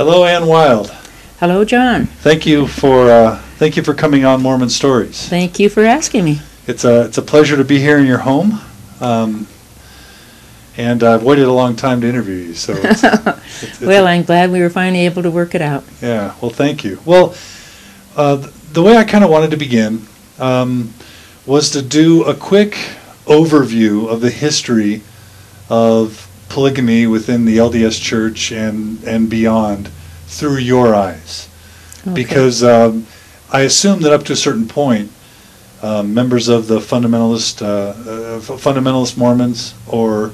Hello, Anne Wilde. Hello, John. Thank you for uh, thank you for coming on Mormon Stories. Thank you for asking me. It's a it's a pleasure to be here in your home, um, and I've waited a long time to interview you. So, it's, it's, it's well, I'm glad we were finally able to work it out. yeah. Well, thank you. Well, uh, th- the way I kind of wanted to begin um, was to do a quick overview of the history of polygamy within the LDS Church and and beyond through your eyes. Okay. because um, I assume that up to a certain point, um, members of the fundamentalist uh, uh, fundamentalist Mormons or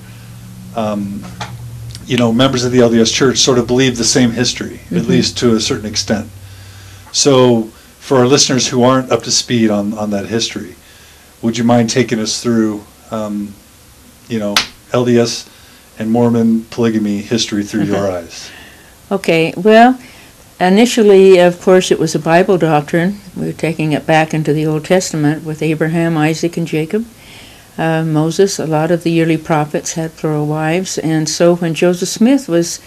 um, you know members of the LDS Church sort of believe the same history, at Mhm. least to a certain extent. So, for our listeners who aren't up to speed on on that history, would you mind taking us through, um, you know, LDS and Mormon polygamy history through your eyes? Okay, well, initially, of course, it was a Bible doctrine. We were taking it back into the Old Testament with Abraham, Isaac, and Jacob. Uh, Moses, a lot of the early prophets had plural wives, and so when Joseph Smith was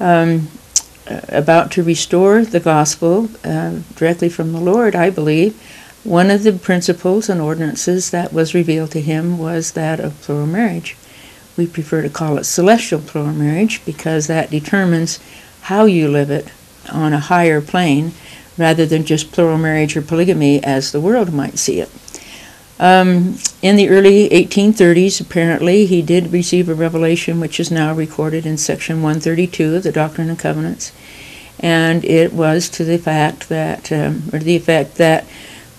um, about to restore the gospel uh, directly from the Lord, I believe, one of the principles and ordinances that was revealed to him was that of plural marriage. We prefer to call it celestial plural marriage because that determines how you live it on a higher plane rather than just plural marriage or polygamy as the world might see it. Um, in the early 1830s, apparently, he did receive a revelation which is now recorded in section 132 of the Doctrine and Covenants, and it was to the fact that, um, or the effect that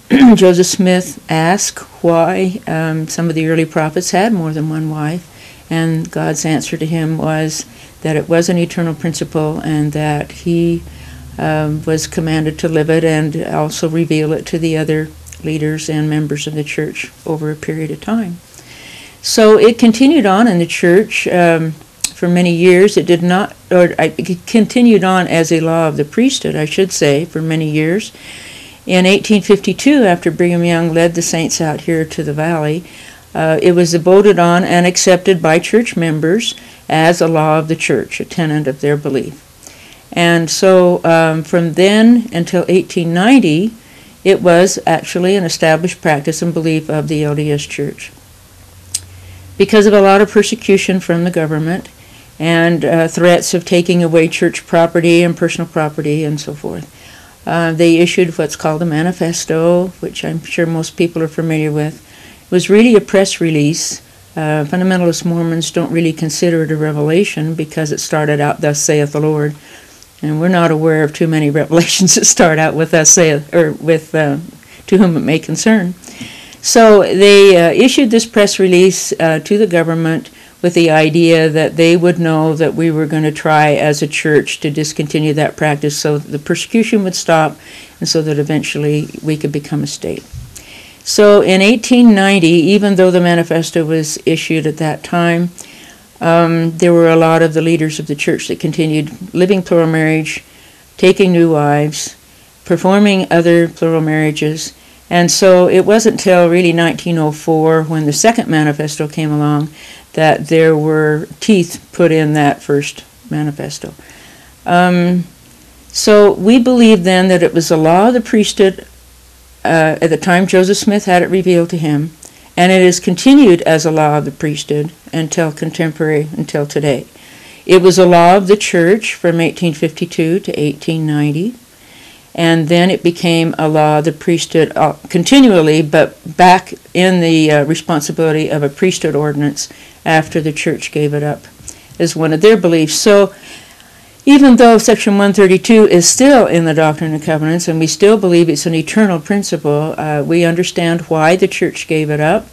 Joseph Smith asked why um, some of the early prophets had more than one wife, and God's answer to him was that it was an eternal principle and that he um, was commanded to live it and also reveal it to the other leaders and members of the church over a period of time. So it continued on in the church um, for many years. It did not, or it continued on as a law of the priesthood, I should say, for many years. In 1852, after Brigham Young led the saints out here to the valley, uh, it was voted on and accepted by church members as a law of the church, a tenet of their belief. And so um, from then until 1890, it was actually an established practice and belief of the LDS Church. Because of a lot of persecution from the government and uh, threats of taking away church property and personal property and so forth, uh, they issued what's called a manifesto, which I'm sure most people are familiar with. Was really a press release. Uh, fundamentalist Mormons don't really consider it a revelation because it started out, "Thus saith the Lord," and we're not aware of too many revelations that start out with "Thus saith," or with uh, "To whom it may concern." So they uh, issued this press release uh, to the government with the idea that they would know that we were going to try as a church to discontinue that practice so that the persecution would stop and so that eventually we could become a state. So in 1890, even though the manifesto was issued at that time, um, there were a lot of the leaders of the church that continued living plural marriage, taking new wives, performing other plural marriages. And so it wasn't until really 1904 when the second manifesto came along that there were teeth put in that first manifesto. Um, so we believe then that it was the law of the priesthood uh, at the time Joseph Smith had it revealed to him, and it has continued as a law of the priesthood until contemporary, until today. It was a law of the church from 1852 to 1890, and then it became a law of the priesthood uh, continually, but back in the uh, responsibility of a priesthood ordinance after the church gave it up as one of their beliefs. So even though Section 132 is still in the Doctrine and Covenants and we still believe it's an eternal principle, uh, we understand why the church gave it up.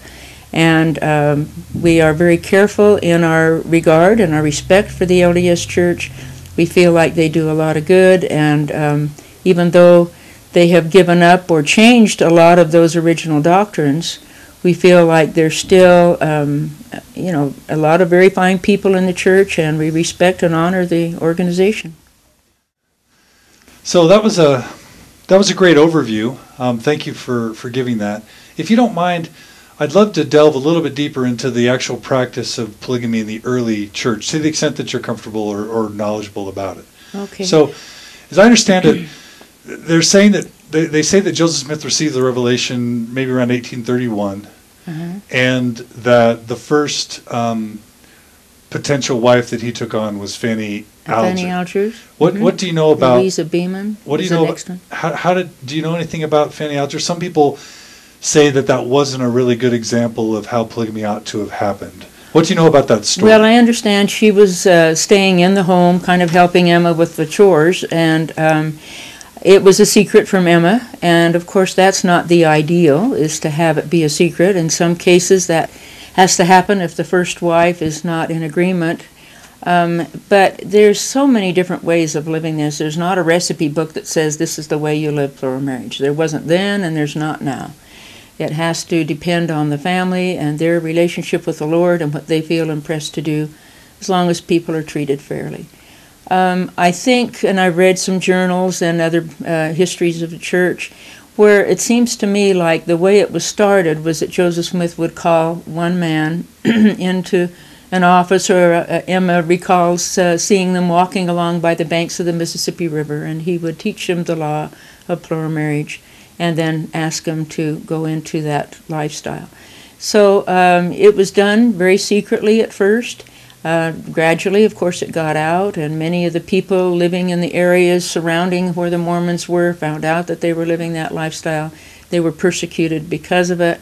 And um, we are very careful in our regard and our respect for the LDS Church. We feel like they do a lot of good, and um, even though they have given up or changed a lot of those original doctrines, we feel like they're still, um, you know, a lot of very fine people in the church, and we respect and honor the organization. So that was a that was a great overview. Um, thank you for for giving that. If you don't mind, I'd love to delve a little bit deeper into the actual practice of polygamy in the early church, to the extent that you're comfortable or, or knowledgeable about it. Okay. So, as I understand it, they're saying that they, they say that Joseph Smith received the revelation maybe around 1831, Uh-huh. and that the first um, potential wife that he took on was Fanny Fanny Alger. Alger. What Mhm. what do you know about Louisa Beaman. what do you know? one. How, how did do you know anything about Fanny Alger? Some people say that that wasn't a really good example of how polygamy ought to have happened. What do you know about that story? Well, I understand she was uh, staying in the home, kind of helping Emma with the chores, and um, it was a secret from Emma. And of course, that's not the ideal, is to have it be a secret. In some cases, that has to happen if the first wife is not in agreement. Um, but there's so many different ways of living this. There's not a recipe book that says this is the way you live plural marriage. There wasn't then, and there's not now. It has to depend on the family and their relationship with the Lord and what they feel impressed to do, as long as people are treated fairly. Um, I think, and I've read some journals and other uh, histories of the church, where it seems to me like the way it was started was that Joseph Smith would call one man into an office, or uh, Emma recalls uh, seeing them walking along by the banks of the Mississippi River, and he would teach them the law of plural marriage and then ask them to go into that lifestyle. So um, it was done very secretly at first. Uh, gradually, of course, it got out, and many of the people living in the areas surrounding where the Mormons were found out that they were living that lifestyle. They were persecuted because of it.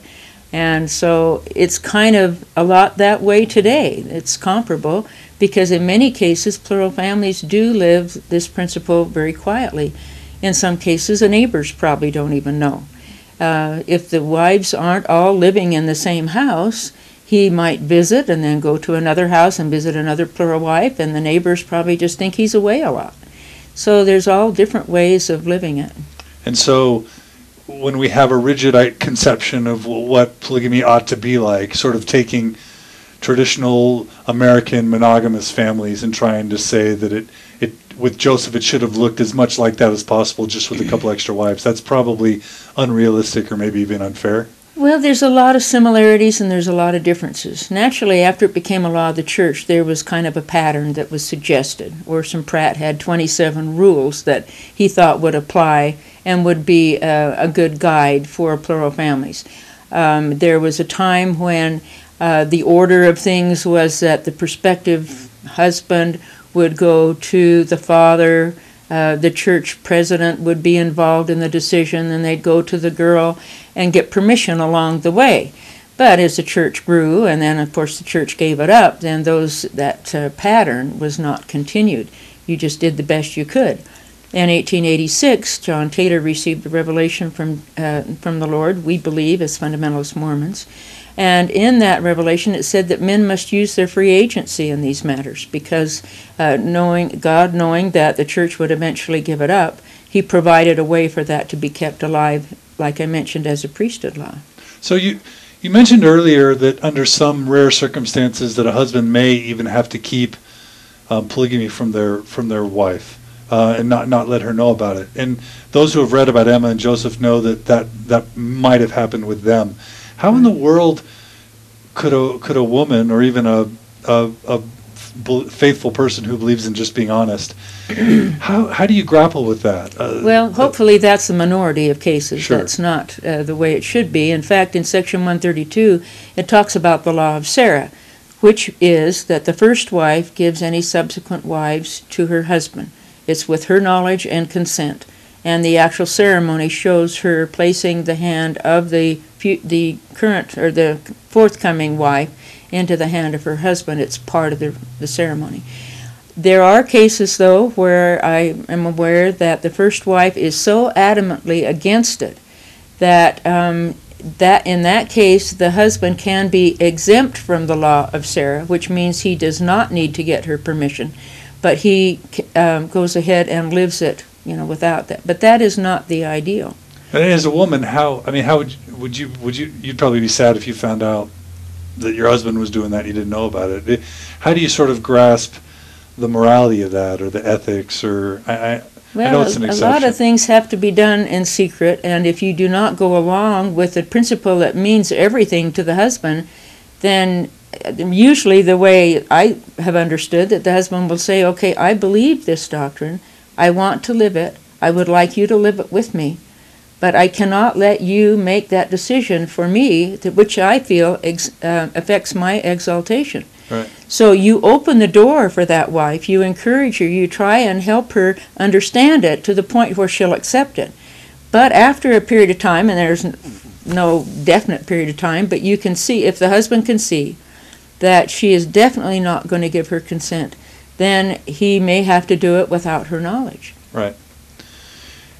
And so it's kind of a lot that way today. It's comparable because in many cases, plural families do live this principle very quietly. In some cases, the neighbors probably don't even know. Uh, if the wives aren't all living in the same house, he might visit and then go to another house and visit another plural wife, and the neighbors probably just think he's away a lot. So there's all different ways of living it. And so, when we have a rigid uh, conception of what polygamy ought to be like, sort of taking traditional American monogamous families and trying to say that it, it with Joseph it should have looked as much like that as possible, just with a couple extra wives. That's probably unrealistic or maybe even unfair. Well, there's a lot of similarities and there's a lot of differences. Naturally, after it became a law of the church, there was kind of a pattern that was suggested. Orson Pratt had 27 rules that he thought would apply and would be a, a good guide for plural families. Um, there was a time when uh, the order of things was that the prospective husband would go to the father, uh, the church president would be involved in the decision, and they'd go to the girl and get permission along the way. But as the church grew, and then of course the church gave it up, then those that uh, pattern was not continued. You just did the best you could. In 1886, John Taylor received a revelation from uh, from the Lord. We believe as fundamentalist Mormons, and in that revelation, it said that men must use their free agency in these matters because, uh, knowing God, knowing that the church would eventually give it up, He provided a way for that to be kept alive, like I mentioned, as a priesthood law. So you you mentioned earlier that under some rare circumstances that a husband may even have to keep um, polygamy from their from their wife uh, and not not let her know about it. And those who have read about Emma and Joseph know that that that might have happened with them. How in the world could a could a woman or even a a, a faithful person who believes in just being honest how how do you grapple with that? Uh, Well, hopefully that's the minority of cases. Sure. That's not uh, the way it should be. In fact, in Section 132, it talks about the law of Sarah, which is that the first wife gives any subsequent wives to her husband. It's with her knowledge and consent. And the actual ceremony shows her placing the hand of the the current or the forthcoming wife into the hand of her husband. It's part of the, the ceremony. There are cases, though, where I am aware that the first wife is so adamantly against it that um, that in that case the husband can be exempt from the law of Sarah, which means he does not need to get her permission, but he um, goes ahead and lives it, you know, without that. But that is not the ideal. And as a woman, how I mean, how would you, would you would you you'd probably be sad if you found out that your husband was doing that and you didn't know about it. It- How do you sort of grasp the morality of that or the ethics or I, I Well, know it's an a, a lot of things have to be done in secret, and if you do not go along with the principle that means everything to the husband, then uh, usually the way I have understood that the husband will say, "Okay, I believe this doctrine. I want to live it. I would like you to live it with me." But I cannot let you make that decision for me, to, which I feel ex, uh, affects my exaltation. Right. So you open the door for that wife. You encourage her. You try and help her understand it to the point where she'll accept it. But after a period of time, and there's no definite period of time, but you can see if the husband can see that she is definitely not going to give her consent, then he may have to do it without her knowledge. Right.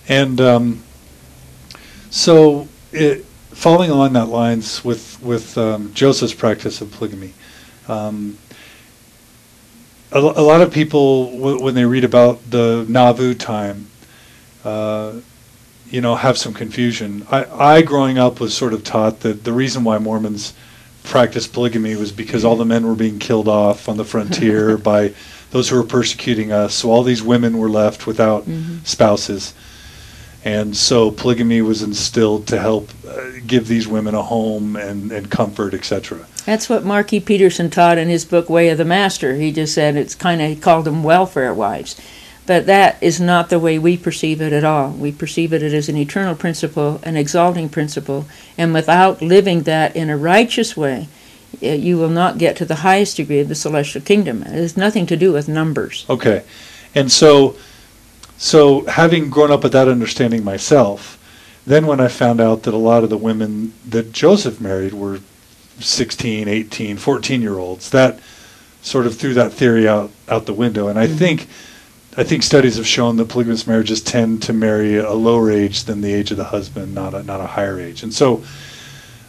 And um, so, it, following along that lines with with um, Joseph's practice of polygamy, um, a, a, lot of people w- when they read about the Nauvoo time. Uh, you know, have some confusion. I, I, growing up, was sort of taught that the reason why Mormons practiced polygamy was because all the men were being killed off on the frontier by those who were persecuting us. So all these women were left without mm-hmm. spouses. And so polygamy was instilled to help uh, give these women a home and, and comfort, etc. That's what Marky Peterson taught in his book Way of the Master. He just said it's kind of, called them welfare wives. But that is not the way we perceive it at all. We perceive it as an eternal principle, an exalting principle, and without living that in a righteous way, you will not get to the highest degree of the celestial kingdom. It has nothing to do with numbers. Okay. And so so having grown up with that understanding myself, then when I found out that a lot of the women that Joseph married were 16, 18, 14 year olds, that sort of threw that theory out out the window. And I mm-hmm. think I think studies have shown that polygamous marriages tend to marry a lower age than the age of the husband, not a, not a higher age. And so,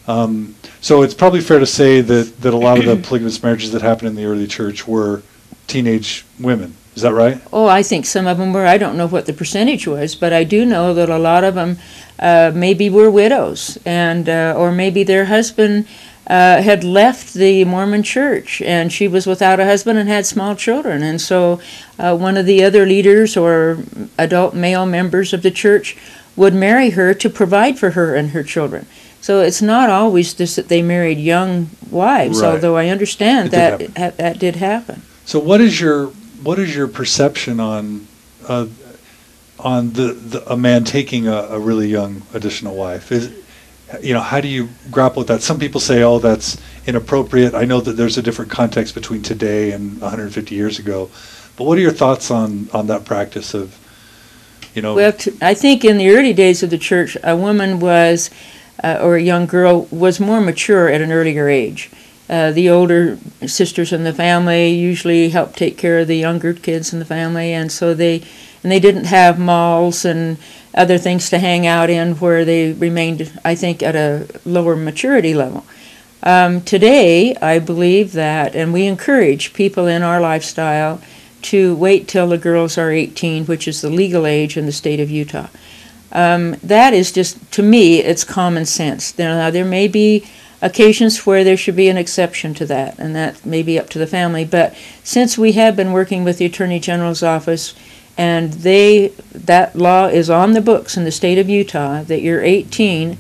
um, so it's probably fair to say that, that a lot of the polygamous marriages that happened in the early church were teenage women. Is that right? Oh, I think some of them were. I don't know what the percentage was, but I do know that a lot of them uh, maybe were widows, and uh, or maybe their husband uh, had left the Mormon church and she was without a husband and had small children. And so uh, one of the other leaders or adult male members of the church would marry her to provide for her and her children. So it's not always just that they married young wives, right. although I understand it that did ha- that did happen. So what is your what is your perception on uh, on the, the, a man taking a, a really young additional wife? Is you know, how do you grapple with that? Some people say, oh, that's inappropriate. I know that there's a different context between today and 150 years ago. But what are your thoughts on, on that practice of, you know? Well, t- I think in the early days of the church, a woman was, uh, or a young girl, was more mature at an earlier age. Uh, the older sisters in the family usually helped take care of the younger kids in the family, and so they, and they didn't have malls and other things to hang out in where they remained, I think, at a lower maturity level. Um, today, I believe that, and we encourage people in our lifestyle to wait till the girls are 18, which is the legal age in the state of Utah. Um, that is just, to me, it's common sense. Now, there may be occasions where there should be an exception to that, and that may be up to the family. But since we have been working with the Attorney General's office, and they that law is on the books in the state of Utah that you're 18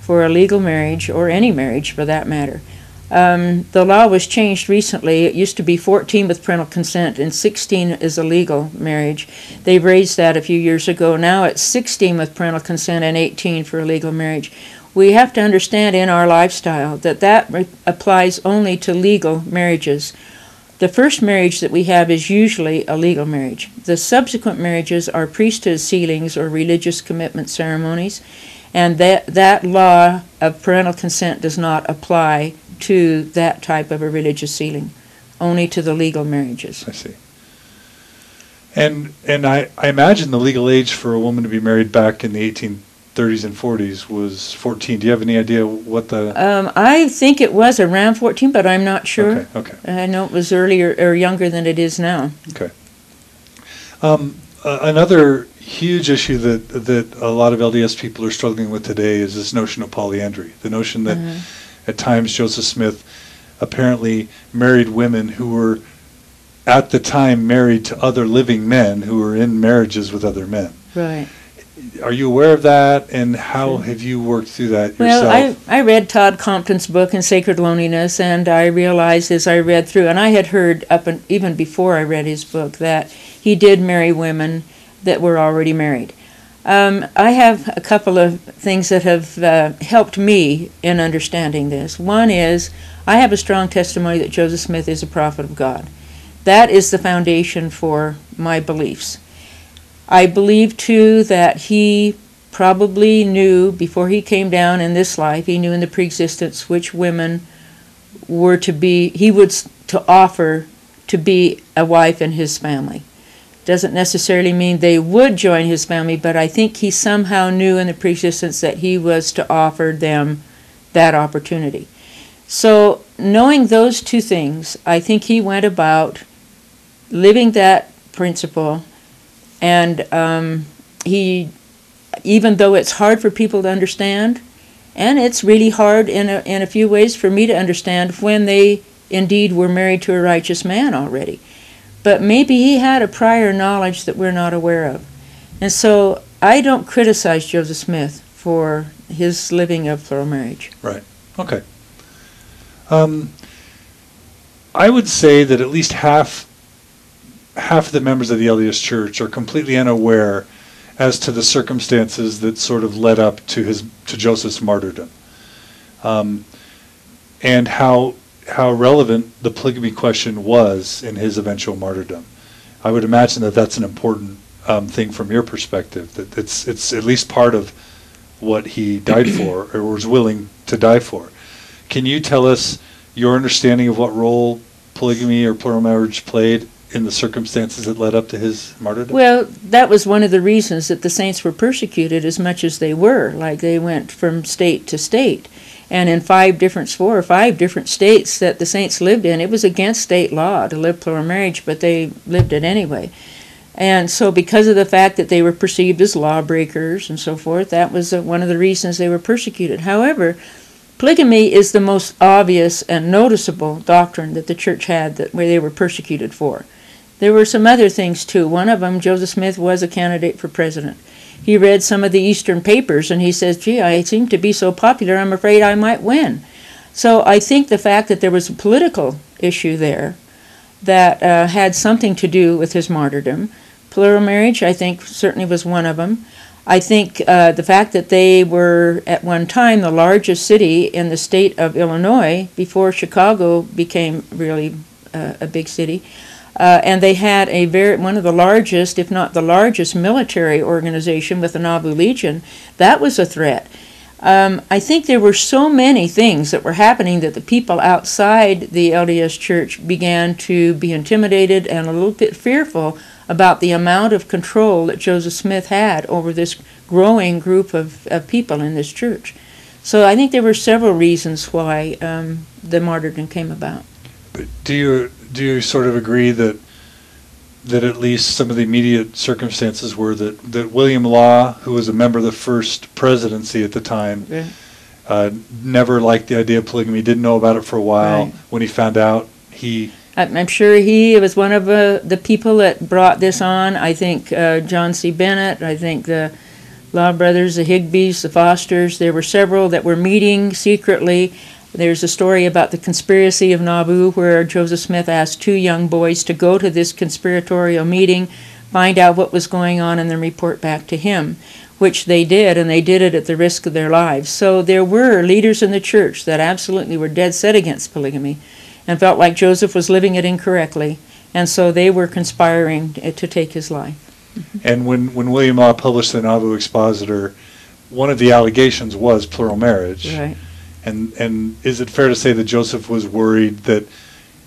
for a legal marriage or any marriage for that matter. Um, the law was changed recently. It used to be 14 with parental consent, and 16 is a legal marriage. They raised that a few years ago. Now it's 16 with parental consent and 18 for a legal marriage. We have to understand in our lifestyle that that re- applies only to legal marriages. The first marriage that we have is usually a legal marriage. The subsequent marriages are priesthood sealings or religious commitment ceremonies, and that, that law of parental consent does not apply to that type of a religious sealing, only to the legal marriages. I see. And and I, I imagine the legal age for a woman to be married back in the 1830s and 40s was 14. Do you have any idea what the? Um, I think it was around 14, but I'm not sure. Okay. Okay. I know it was earlier or younger than it is now. Okay. Um, uh, another huge issue that that a lot of LDS people are struggling with today is this notion of polyandry. The notion that mm-hmm. At times Joseph Smith apparently married women who were at the time married to other living men who were in marriages with other men. Right are you aware of that, and how have you worked through that Well, yourself? I, I read Todd Compton's book in Sacred Loneliness, and I realized as I read through, and I had heard up and even before I read his book that he did marry women that were already married. Um, I have a couple of things that have uh, helped me in understanding this. One is I have a strong testimony that Joseph Smith is a prophet of God. That is the foundation for my beliefs. I believe too that he probably knew before he came down in this life, he knew in the preexistence which women were to be, he would to offer to be a wife in his family. Doesn't necessarily mean they would join his family, but I think he somehow knew in the preexistence that he was to offer them that opportunity. So, knowing those two things, I think he went about living that principle and um, he, even though it's hard for people to understand, and it's really hard in a, in a few ways for me to understand when they indeed were married to a righteous man already. But maybe he had a prior knowledge that we're not aware of. And so I don't criticize Joseph Smith for his living of plural marriage. Right. Okay. Um, I would say that at least half half of the members of the LDS Church are completely unaware as to the circumstances that sort of led up to his to Joseph's martyrdom, um, and how how relevant the polygamy question was in his eventual martyrdom. I would imagine that that's an important um, thing from your perspective. That it's it's at least part of what he died for or was willing to die for. Can you tell us your understanding of what role polygamy or plural marriage played in the circumstances that led up to his martyrdom? Well, that was one of the reasons that the saints were persecuted as much as they were. Like they went from state to state. And in five different, four or five different states that the saints lived in, it was against state law to live plural marriage, but they lived it anyway. And so, because of the fact that they were perceived as lawbreakers and so forth, that was uh, one of the reasons they were persecuted. However, polygamy is the most obvious and noticeable doctrine that the church had that where they were persecuted for. There were some other things too. One of them, Joseph Smith was a candidate for president. He read some of the Eastern papers and he says, "Gee, I seem to be so popular. I'm afraid I might win." So I think the fact that there was a political issue there that uh, had something to do with his martyrdom. Plural marriage, I think, certainly was one of them. I think uh, the fact that they were at one time the largest city in the state of Illinois before Chicago became really uh, a big city, uh, and they had a very one of the largest, if not the largest, military organization with the Nauvoo Legion. That was a threat. Um, I think there were so many things that were happening that the people outside the LDS Church began to be intimidated and a little bit fearful about the amount of control that Joseph Smith had over this growing group of, of people in this church. So I think there were several reasons why um, the martyrdom came about. Do you do you sort of agree that that at least some of the immediate circumstances were that, that William Law, who was a member of the first presidency at the time, Yeah. uh, never liked the idea of polygamy, didn't know about it for a while. Right. When he found out, he I'm I'm sure he was one of uh, the people that brought this on. I think uh, John C. Bennett, I think the Law Brothers, the Higbees, the Fosters, there were several that were meeting secretly. There's a story about the conspiracy of Nauvoo where Joseph Smith asked two young boys to go to this conspiratorial meeting, find out what was going on, and then report back to him, which they did, and they did it at the risk of their lives. So there were leaders in the church that absolutely were dead set against polygamy and felt like Joseph was living it incorrectly, and so they were conspiring to take his life. And when, when William Law published the Nauvoo Expositor, one of the allegations was plural marriage. Right. And, and is it fair to say that Joseph was worried that,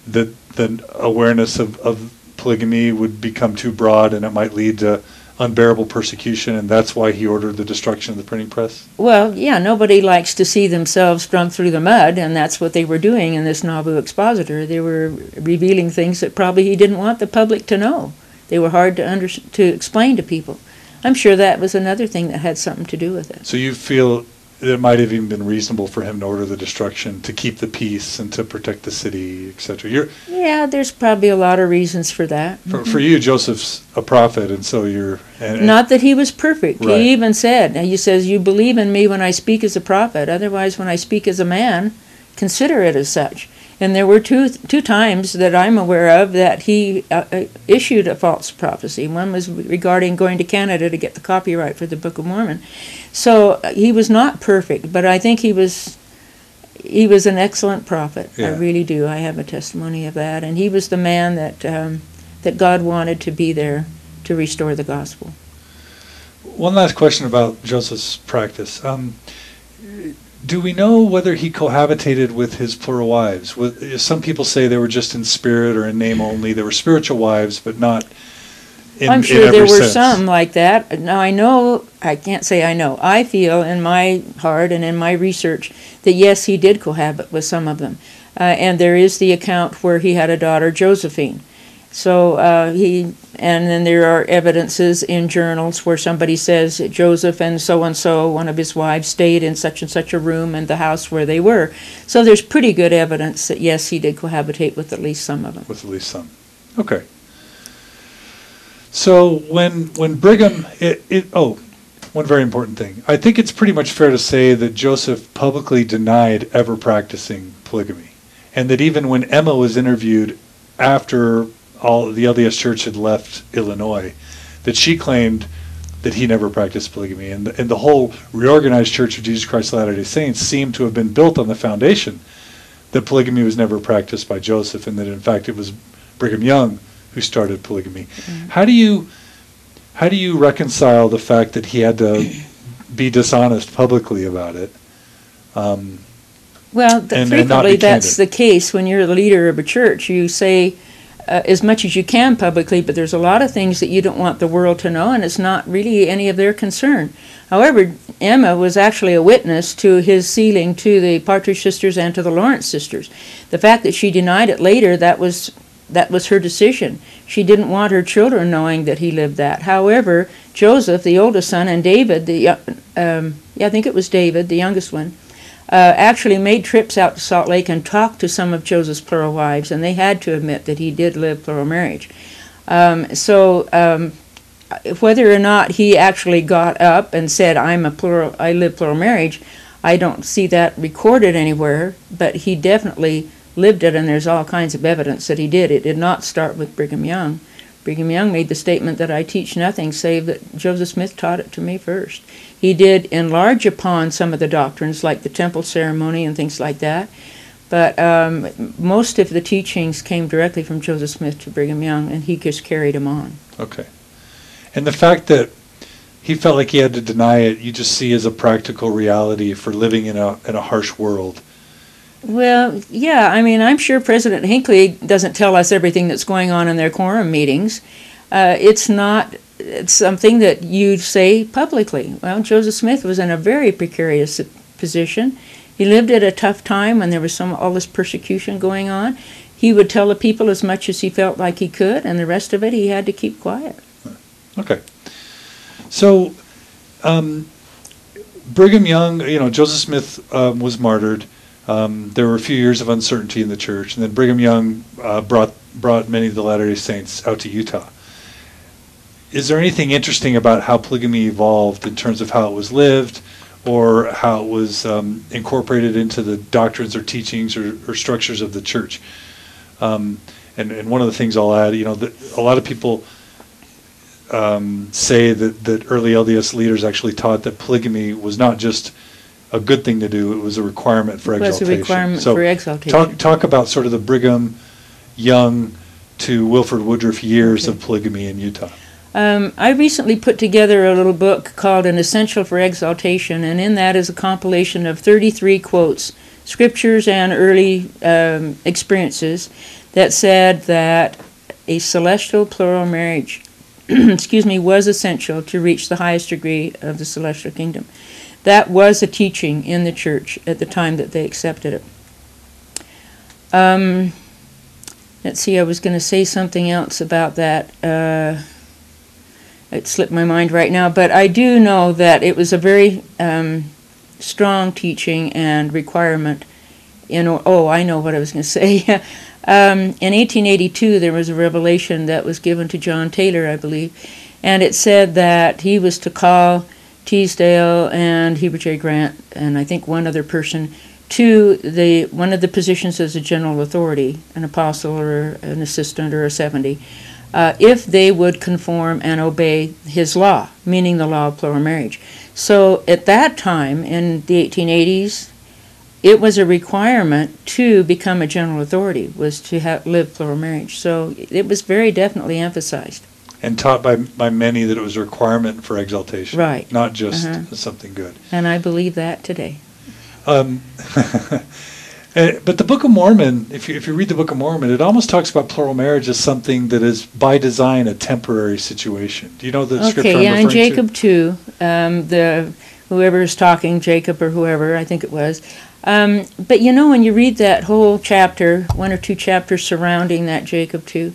that the awareness of, of polygamy would become too broad and it might lead to unbearable persecution, and that's why he ordered the destruction of the printing press? Well, yeah, nobody likes to see themselves drunk through the mud, and that's what they were doing in this Nauvoo Expositor. They were revealing things that probably he didn't want the public to know. They were hard to under, to explain to people. I'm sure that was another thing that had something to do with it. So you feel, it might have even been reasonable for him to order the destruction to keep the peace and to protect the city, etc. You're Yeah, there's probably a lot of reasons for that. for, for you, Joseph's a prophet, and so you're and, Not that he was perfect. Right. He even said, and he says, You believe in me when I speak as a prophet. Otherwise, when I speak as a man, consider it as such. And there were two, two times that I'm aware of that he uh, uh, issued a false prophecy. One was regarding going to Canada to get the copyright for the Book of Mormon. So uh, he was not perfect, but I think he was. He was an excellent prophet. I really do. I have a testimony of that, and he was the man that um, that God wanted to be there to restore the gospel. One last question about Joseph's practice. Um, do we know whether he cohabitated with his plural wives? With, some people say they were just in spirit or in name only. They were spiritual wives, but not in, I'm sure there were sense. some like that. Now I know, I can't say I know. I feel in my heart and in my research that yes, he did cohabit with some of them, uh, and there is the account where he had a daughter, Josephine. So uh, he, and then there are evidences in journals where somebody says Joseph and so and so, one of his wives, stayed in such and such a room in the house where they were. So there's pretty good evidence that yes, he did cohabitate with at least some of them. with at least some. Okay. So when when Brigham it, it oh one very important thing I think it's pretty much fair to say that Joseph publicly denied ever practicing polygamy, and that even when Emma was interviewed after all the LDS Church had left Illinois, that she claimed that he never practiced polygamy, and the, and the whole reorganized Church of Jesus Christ of Latter-day Saints seemed to have been built on the foundation that polygamy was never practiced by Joseph, and that in fact it was Brigham Young who started polygamy. How do you how do you reconcile the fact that he had to be dishonest publicly about it? Um, Well, and- and frequently be that's the case when you're the leader of a church. You say uh, as much as you can publicly, but there's a lot of things that you don't want the world to know, and it's not really any of their concern. However, Emma was actually a witness to his sealing to the Partridge sisters and to the Lawrence sisters. The fact that she denied it later, that was that was her decision. She didn't want her children knowing that he lived that. However, Joseph, the oldest son, and David, the um, yeah, I think it was David, the youngest one, uh, actually made trips out to Salt Lake and talked to some of Joseph's plural wives, and they had to admit that he did live plural marriage. Um, so um, whether or not he actually got up and said, "I'm a plural, I live plural marriage," I don't see that recorded anywhere. But he definitely lived it, and there's all kinds of evidence that he did. It did not start with Brigham Young. Brigham Young made the statement that I teach nothing save that Joseph Smith taught it to me first. He did enlarge upon some of the doctrines, like the temple ceremony and things like that, but um, most of the teachings came directly from Joseph Smith to Brigham Young, and he just carried them on. okay, and the fact that he felt like he had to deny it, you just see as a practical reality for living in a in a harsh world. Well, yeah, I mean, I'm sure President Hinckley doesn't tell us everything that's going on in their quorum meetings. Uh, it's not it's something that you say publicly. Well, Joseph Smith was in a very precarious position. He lived at a tough time when there was some all this persecution going on. He would tell the people as much as he felt like he could, and the rest of it he had to keep quiet. Okay. So, um, Brigham Young, you know, Joseph Smith um, was martyred. Um, there were a few years of uncertainty in the church, and then Brigham Young uh, brought brought many of the Latter Day Saints out to Utah. Is there anything interesting about how polygamy evolved in terms of how it was lived, or how it was um, incorporated into the doctrines or teachings or, or structures of the church? Um, and, and one of the things I'll add, you know, that a lot of people um, say that, that early LDS leaders actually taught that polygamy was not just a good thing to do, it was a requirement for It was a exaltation. requirement So for exaltation. Talk, talk about sort of the Brigham Young to Wilford Woodruff years Okay. of polygamy in Utah. Um, I recently put together a little book called An Essential for Exaltation, and in that is a compilation of 33 quotes, scriptures and early um, experiences, that said that a celestial plural marriage, excuse me, was essential to reach the highest degree of the celestial kingdom. That was a teaching in the church at the time that they accepted it. Um, let's see, I was going to say something else about that. Uh, it slipped my mind right now, but I do know that it was a very um, strong teaching and requirement. In oh, I know what I was going to say. um, in 1882, there was a revelation that was given to John Taylor, I believe, and it said that he was to call Teasdale and Heber J. Grant and I think one other person to the one of the positions as a general authority, an apostle or an assistant or a 70, uh, if they would conform and obey his law, meaning the law of plural marriage. So at that time, in the 1880s, it was a requirement to become a general authority was to have, live plural marriage. So it was very definitely emphasized. And taught by, by many that it was a requirement for exaltation. Right. Not just Uh-huh. something good. And I believe that today. Um, eh, but the Book of Mormon, if you, if you read the Book of Mormon, it almost talks about plural marriage as something that is by design a temporary situation. Do you know the scripture Okay, yeah, in referring Jacob two, um, the whoever is talking, Jacob or whoever, I think it was. Um, but you know, when you read that whole chapter, one or two chapters surrounding that Jacob two,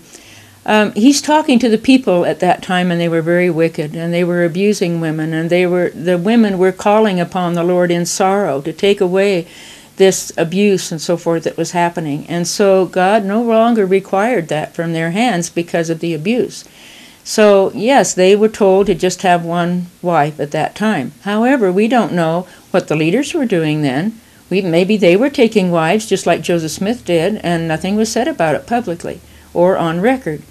um, he's talking to the people at that time, and they were very wicked, and they were abusing women, and they were the women were calling upon the Lord in sorrow to take away this abuse and so forth that was happening. And so God no longer required that from their hands because of the abuse. So, yes, they were told to just have one wife at that time. However, we don't know what the leaders were doing then. We, maybe they were taking wives just like Joseph Smith did, and nothing was said about it publicly or on record.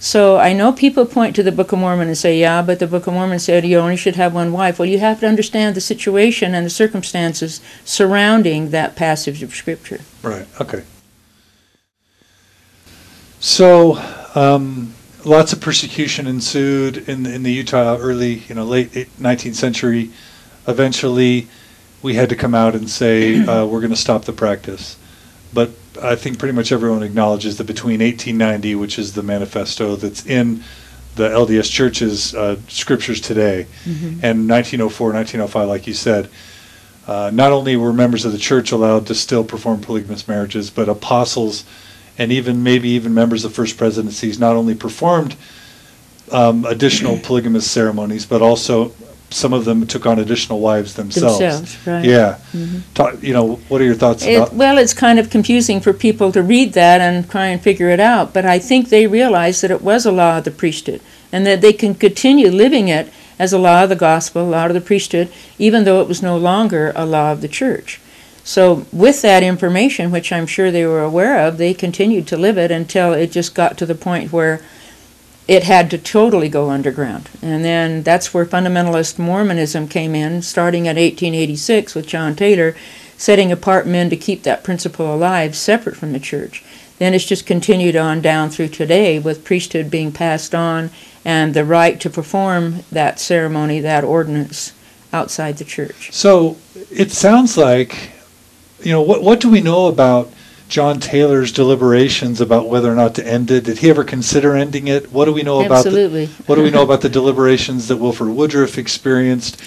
So I know people point to the Book of Mormon and say, yeah, but the Book of Mormon said you only should have one wife. Well, you have to understand the situation and the circumstances surrounding that passage of Scripture. Right. Okay. So, um, lots of persecution ensued in in the Utah early, you know, late 19th century. Eventually, we had to come out and say uh, we're going to stop the practice. But I think pretty much everyone acknowledges that between 1890, which is the manifesto that's in the LDS Church's uh, scriptures today, and 1904, 1905, like you said, uh, not only were members of the church allowed to still perform polygamous marriages, but apostles and even maybe even members of first presidencies not only performed um, additional polygamous ceremonies, but also some of them took on additional wives themselves. Themselves, right. Yeah. Mm-hmm. Talk, you know, what are your thoughts It, about? well, it's kind of confusing for people to read that and try and figure it out, but I think they realized that it was a law of the priesthood and that they can continue living it as a law of the gospel, a law of the priesthood, even though it was no longer a law of the church. So, with that information, which I'm sure they were aware of, they continued to live it until it just got to the point where it had to totally go underground. And then that's where fundamentalist Mormonism came in, starting at 1886 with John Taylor, setting apart men to keep that principle alive, separate from the church. Then it's just continued on down through today with priesthood being passed on and the right to perform that ceremony, that ordinance, outside the church. So it sounds like, you know, what what do we know about John Taylor's deliberations about whether or not to end it? Did he ever consider ending it? What do we know about the, what do we know about the deliberations that Wilford Woodruff experienced?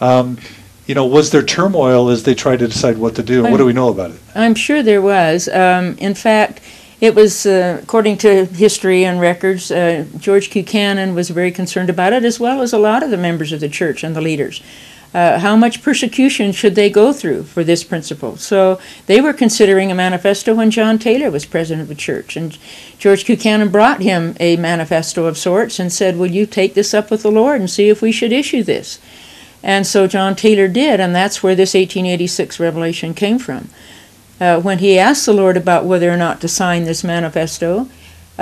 Um, you know, was there turmoil as they tried to decide what to do? What do we know about it? I'm sure there was. Um, in fact, it was, uh, according to history and records, uh, George Q. Cannon was very concerned about it, as well as a lot of the members of the church and the leaders. Uh, how much persecution should they go through for this principle? So they were considering a manifesto when John Taylor was president of the church. And George Q. Cannon brought him a manifesto of sorts and said, Will you take this up with the Lord and see if we should issue this? And so John Taylor did, and that's where this 1886 revelation came from. Uh, when he asked the Lord about whether or not to sign this manifesto,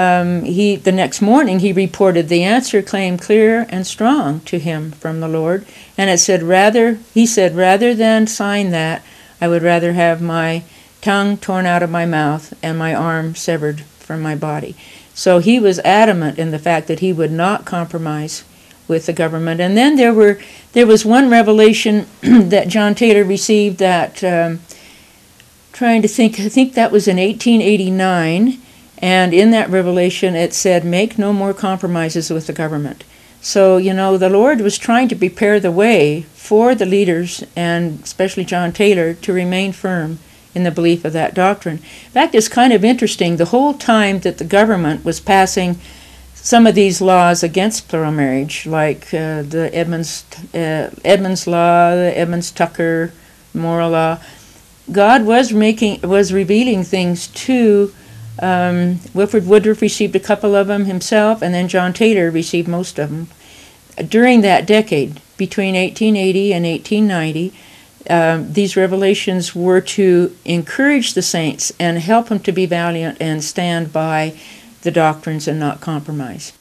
um, he the next morning he reported the answer came clear and strong to him from the Lord, and it said rather he said rather than sign that, I would rather have my tongue torn out of my mouth and my arm severed from my body. So he was adamant in the fact that he would not compromise with the government. And then there were there was one revelation that John Taylor received that um, trying to think I think that was in 1889 and in that revelation it said make no more compromises with the government. So, you know, the Lord was trying to prepare the way for the leaders and especially John Taylor to remain firm in the belief of that doctrine. In fact, it's kind of interesting the whole time that the government was passing some of these laws against plural marriage, like uh, the Edmunds uh, law, the Edmunds Tucker Morrill law. God was making was revealing things to um, Wilford Woodruff received a couple of them himself, and then John Taylor received most of them during that decade between 1880 and 1890. Um, these revelations were to encourage the saints and help them to be valiant and stand by the doctrines and not compromise.